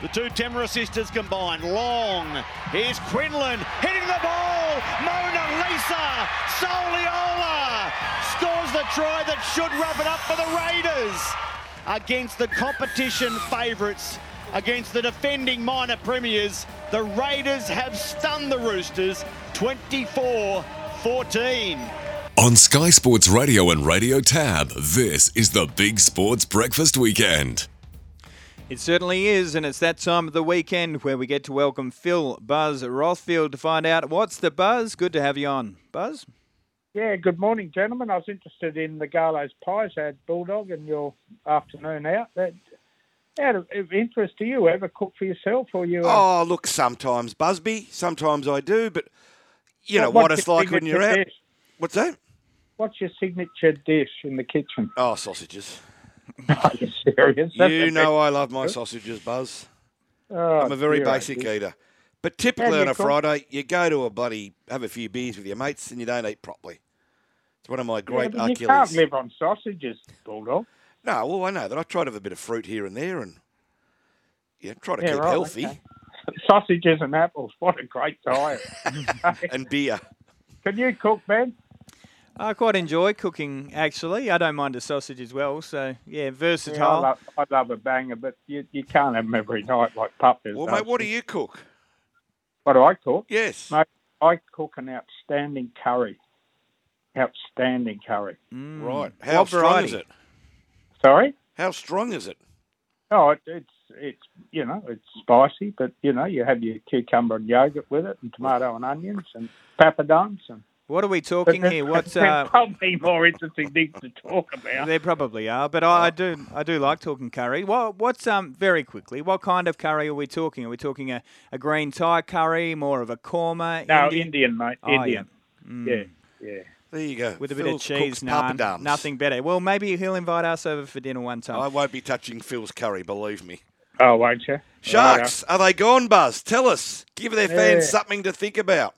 The two Temera sisters combined. Long. Here's Quinlan hitting the ball. Mona Lisa Soliola scores the try that should wrap it up for the Raiders against the competition favourites, against the defending minor premiers. The Raiders have stunned the Roosters 24 14. On Sky Sports Radio and Radio Tab, this is the Big Sports Breakfast Weekend. It certainly is, and it's that time of the weekend where we get to welcome Phil Buzz Rothfield to find out what's the buzz. Good to have you on, Buzz. Yeah, good morning, gentlemen. I was interested in the Garlo's Pies ad Bulldog and your afternoon out. That out of, of interest to you, ever cook for yourself or you? Uh... Oh, look, sometimes Busby, sometimes I do, but you know what, what it's like when you're out. Dish? What's that? What's your signature dish in the kitchen? Oh, sausages. Are you serious? You know I love my sausages, Buzz. Oh, I'm a very basic eater. But typically on a Friday, you go to a bloody have a few beers with your mates and you don't eat properly. It's one of my great yeah, Achilles. You can't live on sausages, Bulldog. No, well I know that. I try to have a bit of fruit here and there and yeah, try to yeah, keep right, healthy. Okay. Sausages and apples. What a great diet. and beer. Can you cook, Ben? I quite enjoy cooking, actually. I don't mind a sausage as well. So, yeah, versatile. Yeah, I, love, I love a banger, but you, you can't have them every night like pup Well, mate, what do you cook? What do I cook? Yes. Mate, I cook an outstanding curry. Outstanding curry. Mm. Right. How what strong variety? is it? Sorry? How strong is it? Oh, it, it's it's you know it's spicy, but you know you have your cucumber and yogurt with it, and tomato and onions and papadums and what are we talking here? What's uh, probably more interesting things to talk about? There probably are, but I, I, do I do like talking curry. What what's um very quickly? What kind of curry are we talking? Are we talking a, a green Thai curry, more of a korma? No, Indian, Indian mate. Oh, Indian. Yeah. Mm. yeah, yeah. There you go. With a bit of cheese, naan, nothing better. Well, maybe he'll invite us over for dinner one time. I won't be touching Phil's curry, believe me. Oh, won't you? Sharks, right, are they gone, Buzz? Tell us. Give their fans yeah. something to think about.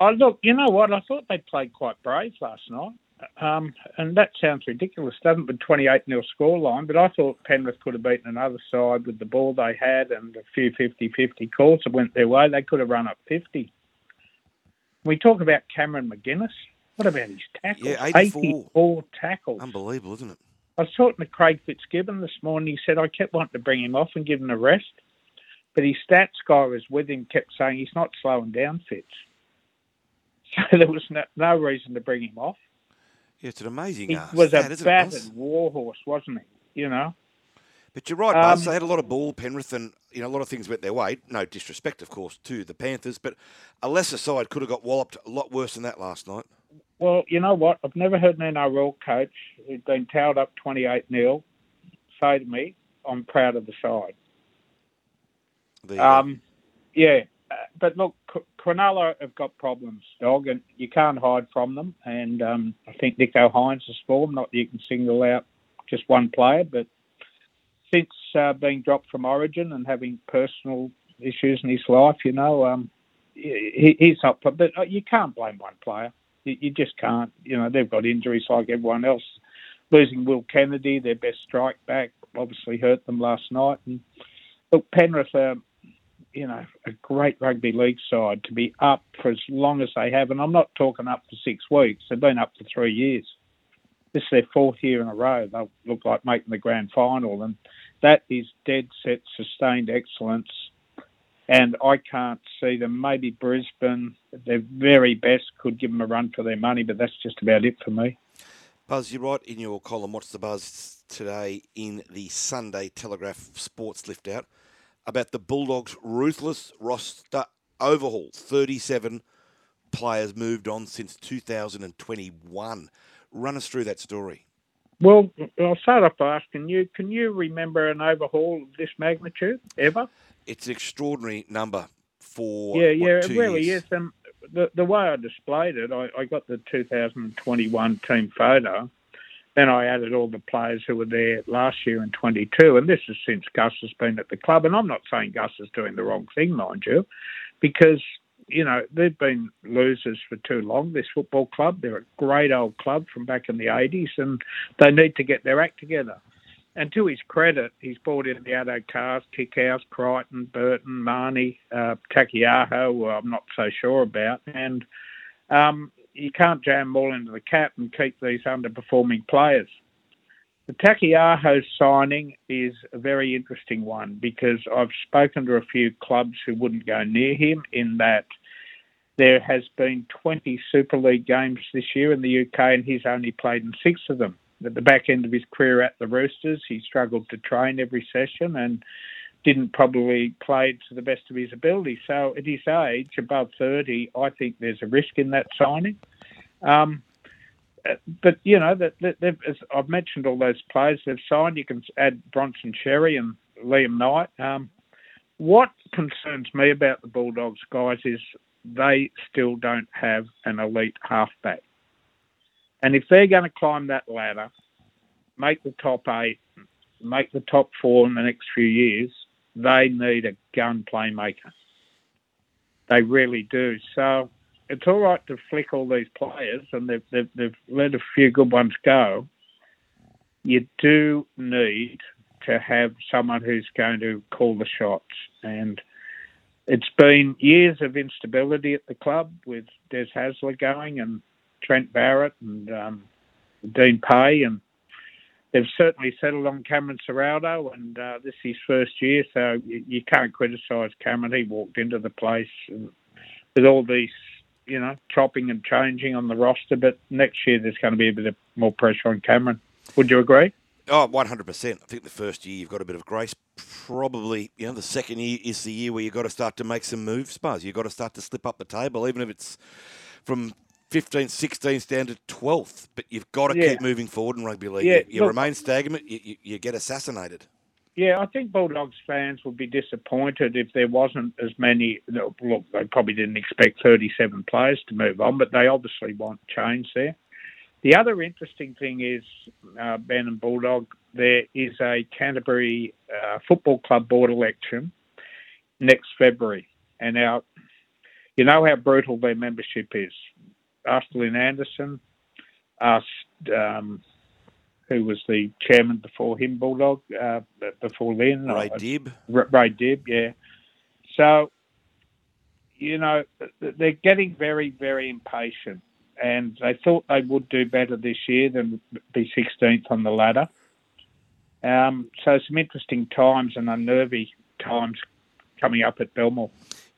Oh, look, you know what? I thought they played quite brave last night. Um, and that sounds ridiculous, doesn't it? 28 0 scoreline, but I thought Penrith could have beaten another side with the ball they had and a few 50 50 calls that went their way. They could have run up 50. We talk about Cameron McInnes. What about his tackles? Yeah, 84. 84 tackles. Unbelievable, isn't it? I was talking to Craig Fitzgibbon this morning. He said, I kept wanting to bring him off and give him a rest. But his stats guy was with him, kept saying he's not slowing down, Fitz. So there was no, no reason to bring him off. Yeah, it's an amazing. He uh, was a battered warhorse, wasn't he? You know. But you're right, Buzz. Um, they had a lot of ball, Penrith, and you know a lot of things went their way. No disrespect, of course, to the Panthers, but a lesser side could have got walloped a lot worse than that last night. Well, you know what? I've never heard an NRL coach who'd been towed up 28 0 say to me, "I'm proud of the side." Um, yeah, but look, Cronulla have got problems, dog, and you can't hide from them. And um, I think Nicho Hynes has formed. Not that you can single out just one player, but since uh, being dropped from Origin and having personal issues in his life, you know, um, he, he's not. But uh, you can't blame one player. You, you just can't. You know, they've got injuries like everyone else. Losing Will Kennedy, their best strike back, obviously hurt them last night. And look, Penrith. Um, you know, a great rugby league side to be up for as long as they have. And I'm not talking up for six weeks. They've been up for three years. This is their fourth year in a row. They'll look like making the grand final. And that is dead set, sustained excellence. And I can't see them. Maybe Brisbane, their very best, could give them a run for their money, but that's just about it for me. Buzz, you're right in your column. What's the buzz today in the Sunday Telegraph Sports Lift Out? About the Bulldogs' ruthless roster overhaul. 37 players moved on since 2021. Run us through that story. Well, I'll start off by asking you: Can you remember an overhaul of this magnitude ever? It's an extraordinary number for yeah, yeah, what, it really years? is. Um, the the way I displayed it, I, I got the 2021 team photo, then I added all the players who were there last year in 22, and this is since Gus has been at the club. And I'm not saying Gus is doing the wrong thing, mind you, because you know they've been losers for too long. This football club, they're a great old club from back in the 80s, and they need to get their act together. and to his credit, he's brought in the Addo Cars, Kikaus, Crichton, Burton, Mahoney, uh, Taukei'aho, who I'm not so sure about. And um, you can't jam them all into the cap and keep these underperforming players. The Taukei'aho signing is a very interesting one because I've spoken to a few clubs who wouldn't go near him in that there has been 20 Super League games this year in the UK and he's only played in six of them at the back end of his career at the Roosters, he struggled to train every session and didn't probably play to the best of his ability. So at his age, above 30, I think there's a risk in that signing. Um, but you know that, I've mentioned all those players they've signed. You can add Bronson Xerri and Liam Knight. Um, what concerns me about the Bulldogs guys is they still don't have an elite halfback. And if they're going to climb that ladder, make the top eight, make the top four in the next few years, they need a gun playmaker. They really do. So it's all right to flick all these players, and they've, they've, they've let a few good ones go. You do need to have someone who's going to call the shots. And it's been years of instability at the club with Des Hasler going and Trent Barrett and um, Dean Pay, and they've certainly settled on Cameron Ciraldo, and uh, this is his first year, so you, you can't criticise Cameron. He walked into the place with all these, you know, chopping and changing on the roster, but next year there's going to be a bit of more pressure on Cameron. Would you agree? Oh, 100%. I think the first year you've got a bit of grace. Probably, you know, the second year is the year where you've got to start to make some moves, Buzz. You've got to start to slip up the table, even if it's from 15th, 16th down to 12th, but you've got to yeah. keep moving forward in rugby league. Yeah, you, you look, remain stagnant, you, you, you, get assassinated. Yeah, I think Bulldogs fans would be disappointed if there wasn't as many. Look, they probably didn't expect 37 players to move on, but they obviously want change there. The other interesting thing is, uh, Ben and Bulldog, there is a Canterbury uh, Football Club board election next February, and our, you know how brutal their membership is asked Lynne Anderson, asked um, who was the chairman before him, Bulldog, uh, before Lynne. Ray uh, Dib. Ray Dib, yeah. So, you know, they're getting very, very impatient. And they thought they would do better this year than be 16th on the ladder. Um, so some interesting times and unnervy times coming up at Belmore.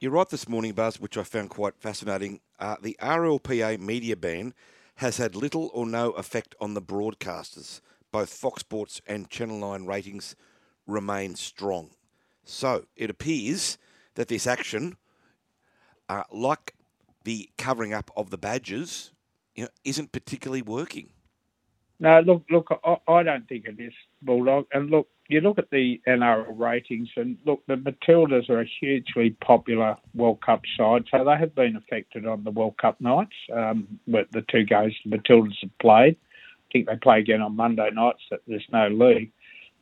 You're right this morning, Buzz, which I found quite fascinating. Uh, the RLPA media ban has had little or no effect on the broadcasters. Both Fox Sports and Channel 9 ratings remain strong. So it appears that this action, uh, like the covering up of the badges, you know, isn't particularly working. No, look, look, I, I don't think it is, Bulldog. And look, you look at the NRL ratings, and look, the Matildas are a hugely popular World Cup side, so they have been affected on the World Cup nights. Um, with the two games the Matildas have played, I think they play again on Monday nights. That there's no league.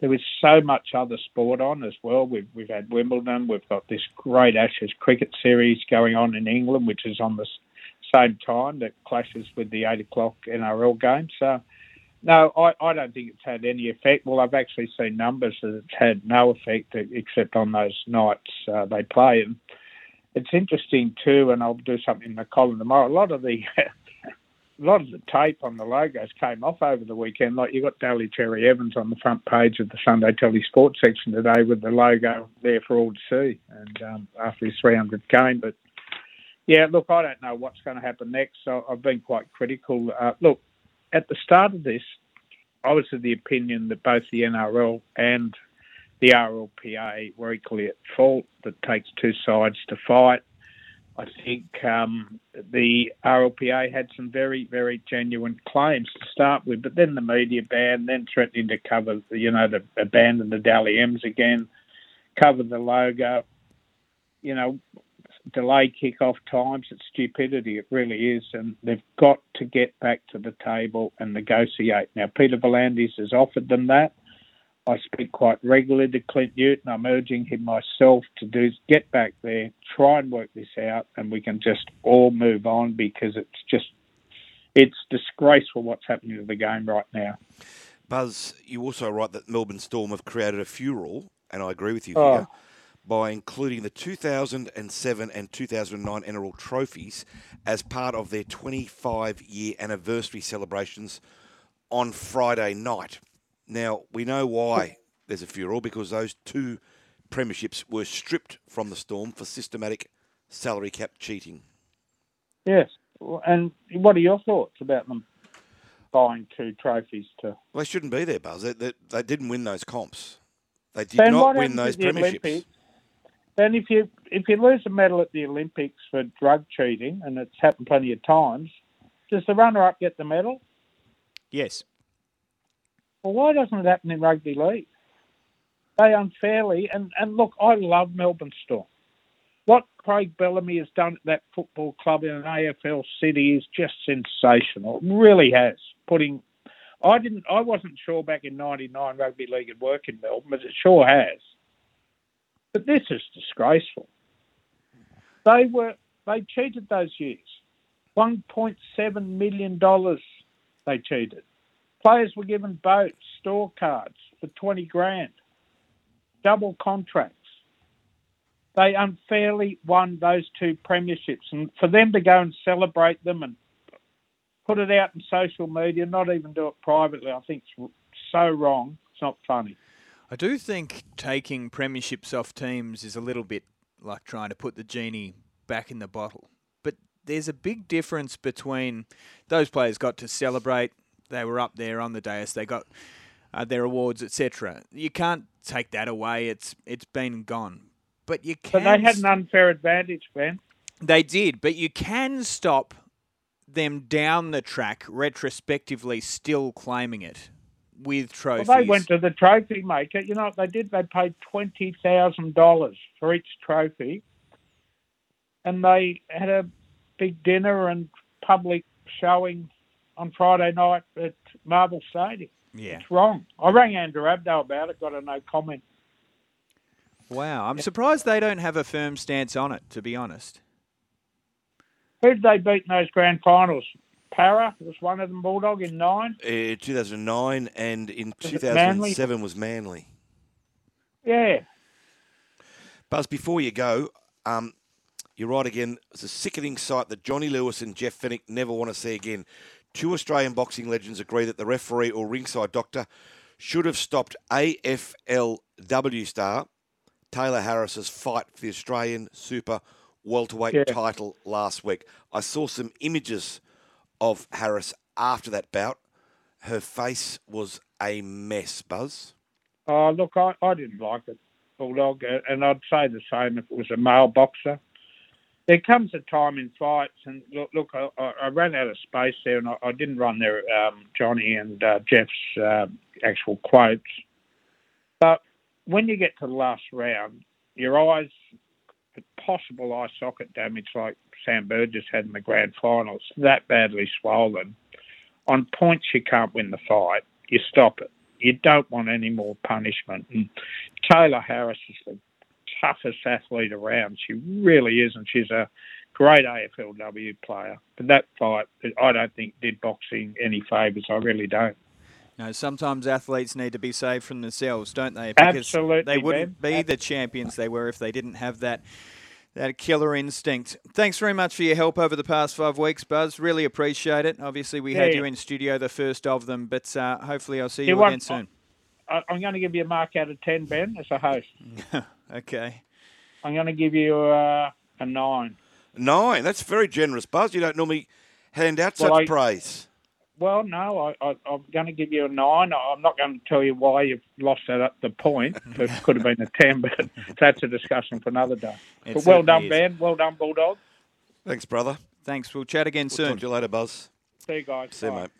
There is so much other sport on as well. We've we've had Wimbledon. We've got this great Ashes cricket series going on in England, which is on the same time that clashes with the eight o'clock NRL game. So no, I, I don't think it's had any effect. Well, I've actually seen numbers that it's had no effect except on those nights uh, they play. And it's interesting too, and I'll do something in the column tomorrow. A lot of the a lot of the tape on the logos came off over the weekend. Like you got Daly Cherry Evans on the front page of the Sunday Telly Sports section today with the logo there for all to see, and um, after his 300th game. But yeah, look, I don't know what's going to happen next. So I've been quite critical. Uh, look, at the start of this, I was of the opinion that both the NRL and the RLPA were equally at fault. That takes two sides to fight. I think um, the RLPA had some very, very genuine claims to start with, but then the media ban, then threatening to cover, you know, to abandon the Dally M's again, cover the logo. You know, delay kick-off times. It's stupidity. It really is, and they've got to get back to the table and negotiate. Now, Peter V'landys has offered them that. I speak quite regularly to Clint Newton. I'm urging him myself to do get back there, try and work this out, and we can just all move on because it's just it's disgraceful what's happening to the game right now. Buzz, you also write that Melbourne Storm have created a furor, and I agree with you Oh. here, by including the 2007 and 2009 NRL trophies as part of their 25 year anniversary celebrations on Friday night. Now, we know why there's a furor because those two premierships were stripped from the Storm for systematic salary cap cheating. Yes. And what are your thoughts about them buying two trophies to? Well, they shouldn't be there, Buzz. They, they, they didn't win those comps. They did Then not win those premierships. Olympics? Then if you if you lose a medal at the Olympics for drug cheating, and it's happened plenty of times, does the runner-up get the medal? Yes. Well, why doesn't it happen in rugby league? They unfairly and and look, I love Melbourne Storm. What Craig Bellamy has done at that football club in an AFL city is just sensational. It really has. Putting, I didn't, I wasn't sure back in '99 rugby league would work in Melbourne, but it sure has. But this is disgraceful. They were, they cheated those years. 1.7 million dollars they cheated. Players were given boats, store cards for 20 grand, double contracts. They unfairly won those two premierships, and for them to go and celebrate them and put it out in social media, not even do it privately, I think it's so wrong. It's not funny. I do think taking premierships off teams is a little bit like trying to put the genie back in the bottle. But there's a big difference between those players got to celebrate. They were up there on the dais. They got uh, their awards, etc. You can't take that away. It's it's been gone. But you can. But they had an unfair advantage, Ben. They did, but you can stop them down the track retrospectively, still claiming it with trophies. Well, they went to the trophy maker. You know what they did? They paid twenty thousand dollars for each trophy, and they had a big dinner and public showing on Friday night at Marvel Stadium. yeah. It's wrong. I rang Andrew Abdo about it. Got a no comment. Wow, I'm surprised they don't have a firm stance on it. To be honest. Who did they beat in those grand finals? Parra was one of them. Bulldog in nine. Uh, 2009 and in Was it Manly? 2007 was Manly. Yeah. Buzz, before you go, um, you're right again. It's a sickening sight that Johnny Lewis and Jeff Fenech never want to see again. Two Australian boxing legends agree that the referee or ringside doctor should have stopped AFLW star Taylor Harris's fight for the Australian Super welterweight Yeah. title last week. I saw some images of Harris after that bout. Her face was a mess, Buzz. Oh, look, I, I didn't like it, Bulldog, and I'd say the same if it was a male boxer. There comes a time in fights, and look, look I, I I ran out of space there, and I, I didn't run their um, Johnny and uh, Jeff's uh, actual quotes. But when you get to the last round, your eyes, possible eye socket damage like Sam Burgess had in the grand finals, that badly swollen. On points, you can't win the fight. You stop it you don't want any more punishment. And Taylor Harris is the toughest athlete around. She really is, and she's a great AFLW player. But that fight, I don't think did boxing any favours. I really don't. No, sometimes athletes need to be saved from themselves, don't they? Because Absolutely, they wouldn't Ben. be the champions they were if they didn't have that that killer instinct. Thanks very much for your help over the past five weeks, Buzz. Really appreciate it. Obviously, we had you in studio, the first of them, but uh, hopefully, I'll see You you, again soon. I, I'm going to give you a mark out of 10, Ben, as a host. Okay. I'm going to give you uh, a nine. Nine. That's very generous, Buzz. You don't normally hand out Well, such I- praise. Well, no, I, I, I'm going to give you a nine. I'm not going to tell you why you've lost that at the point. It could have been a 10, but that's a discussion for another day. It but well done, is. Ben. Well done, Bulldog. Thanks, brother. Thanks. We'll chat again We'll soon. talk to you later, Buzz. See you guys. See you, mate.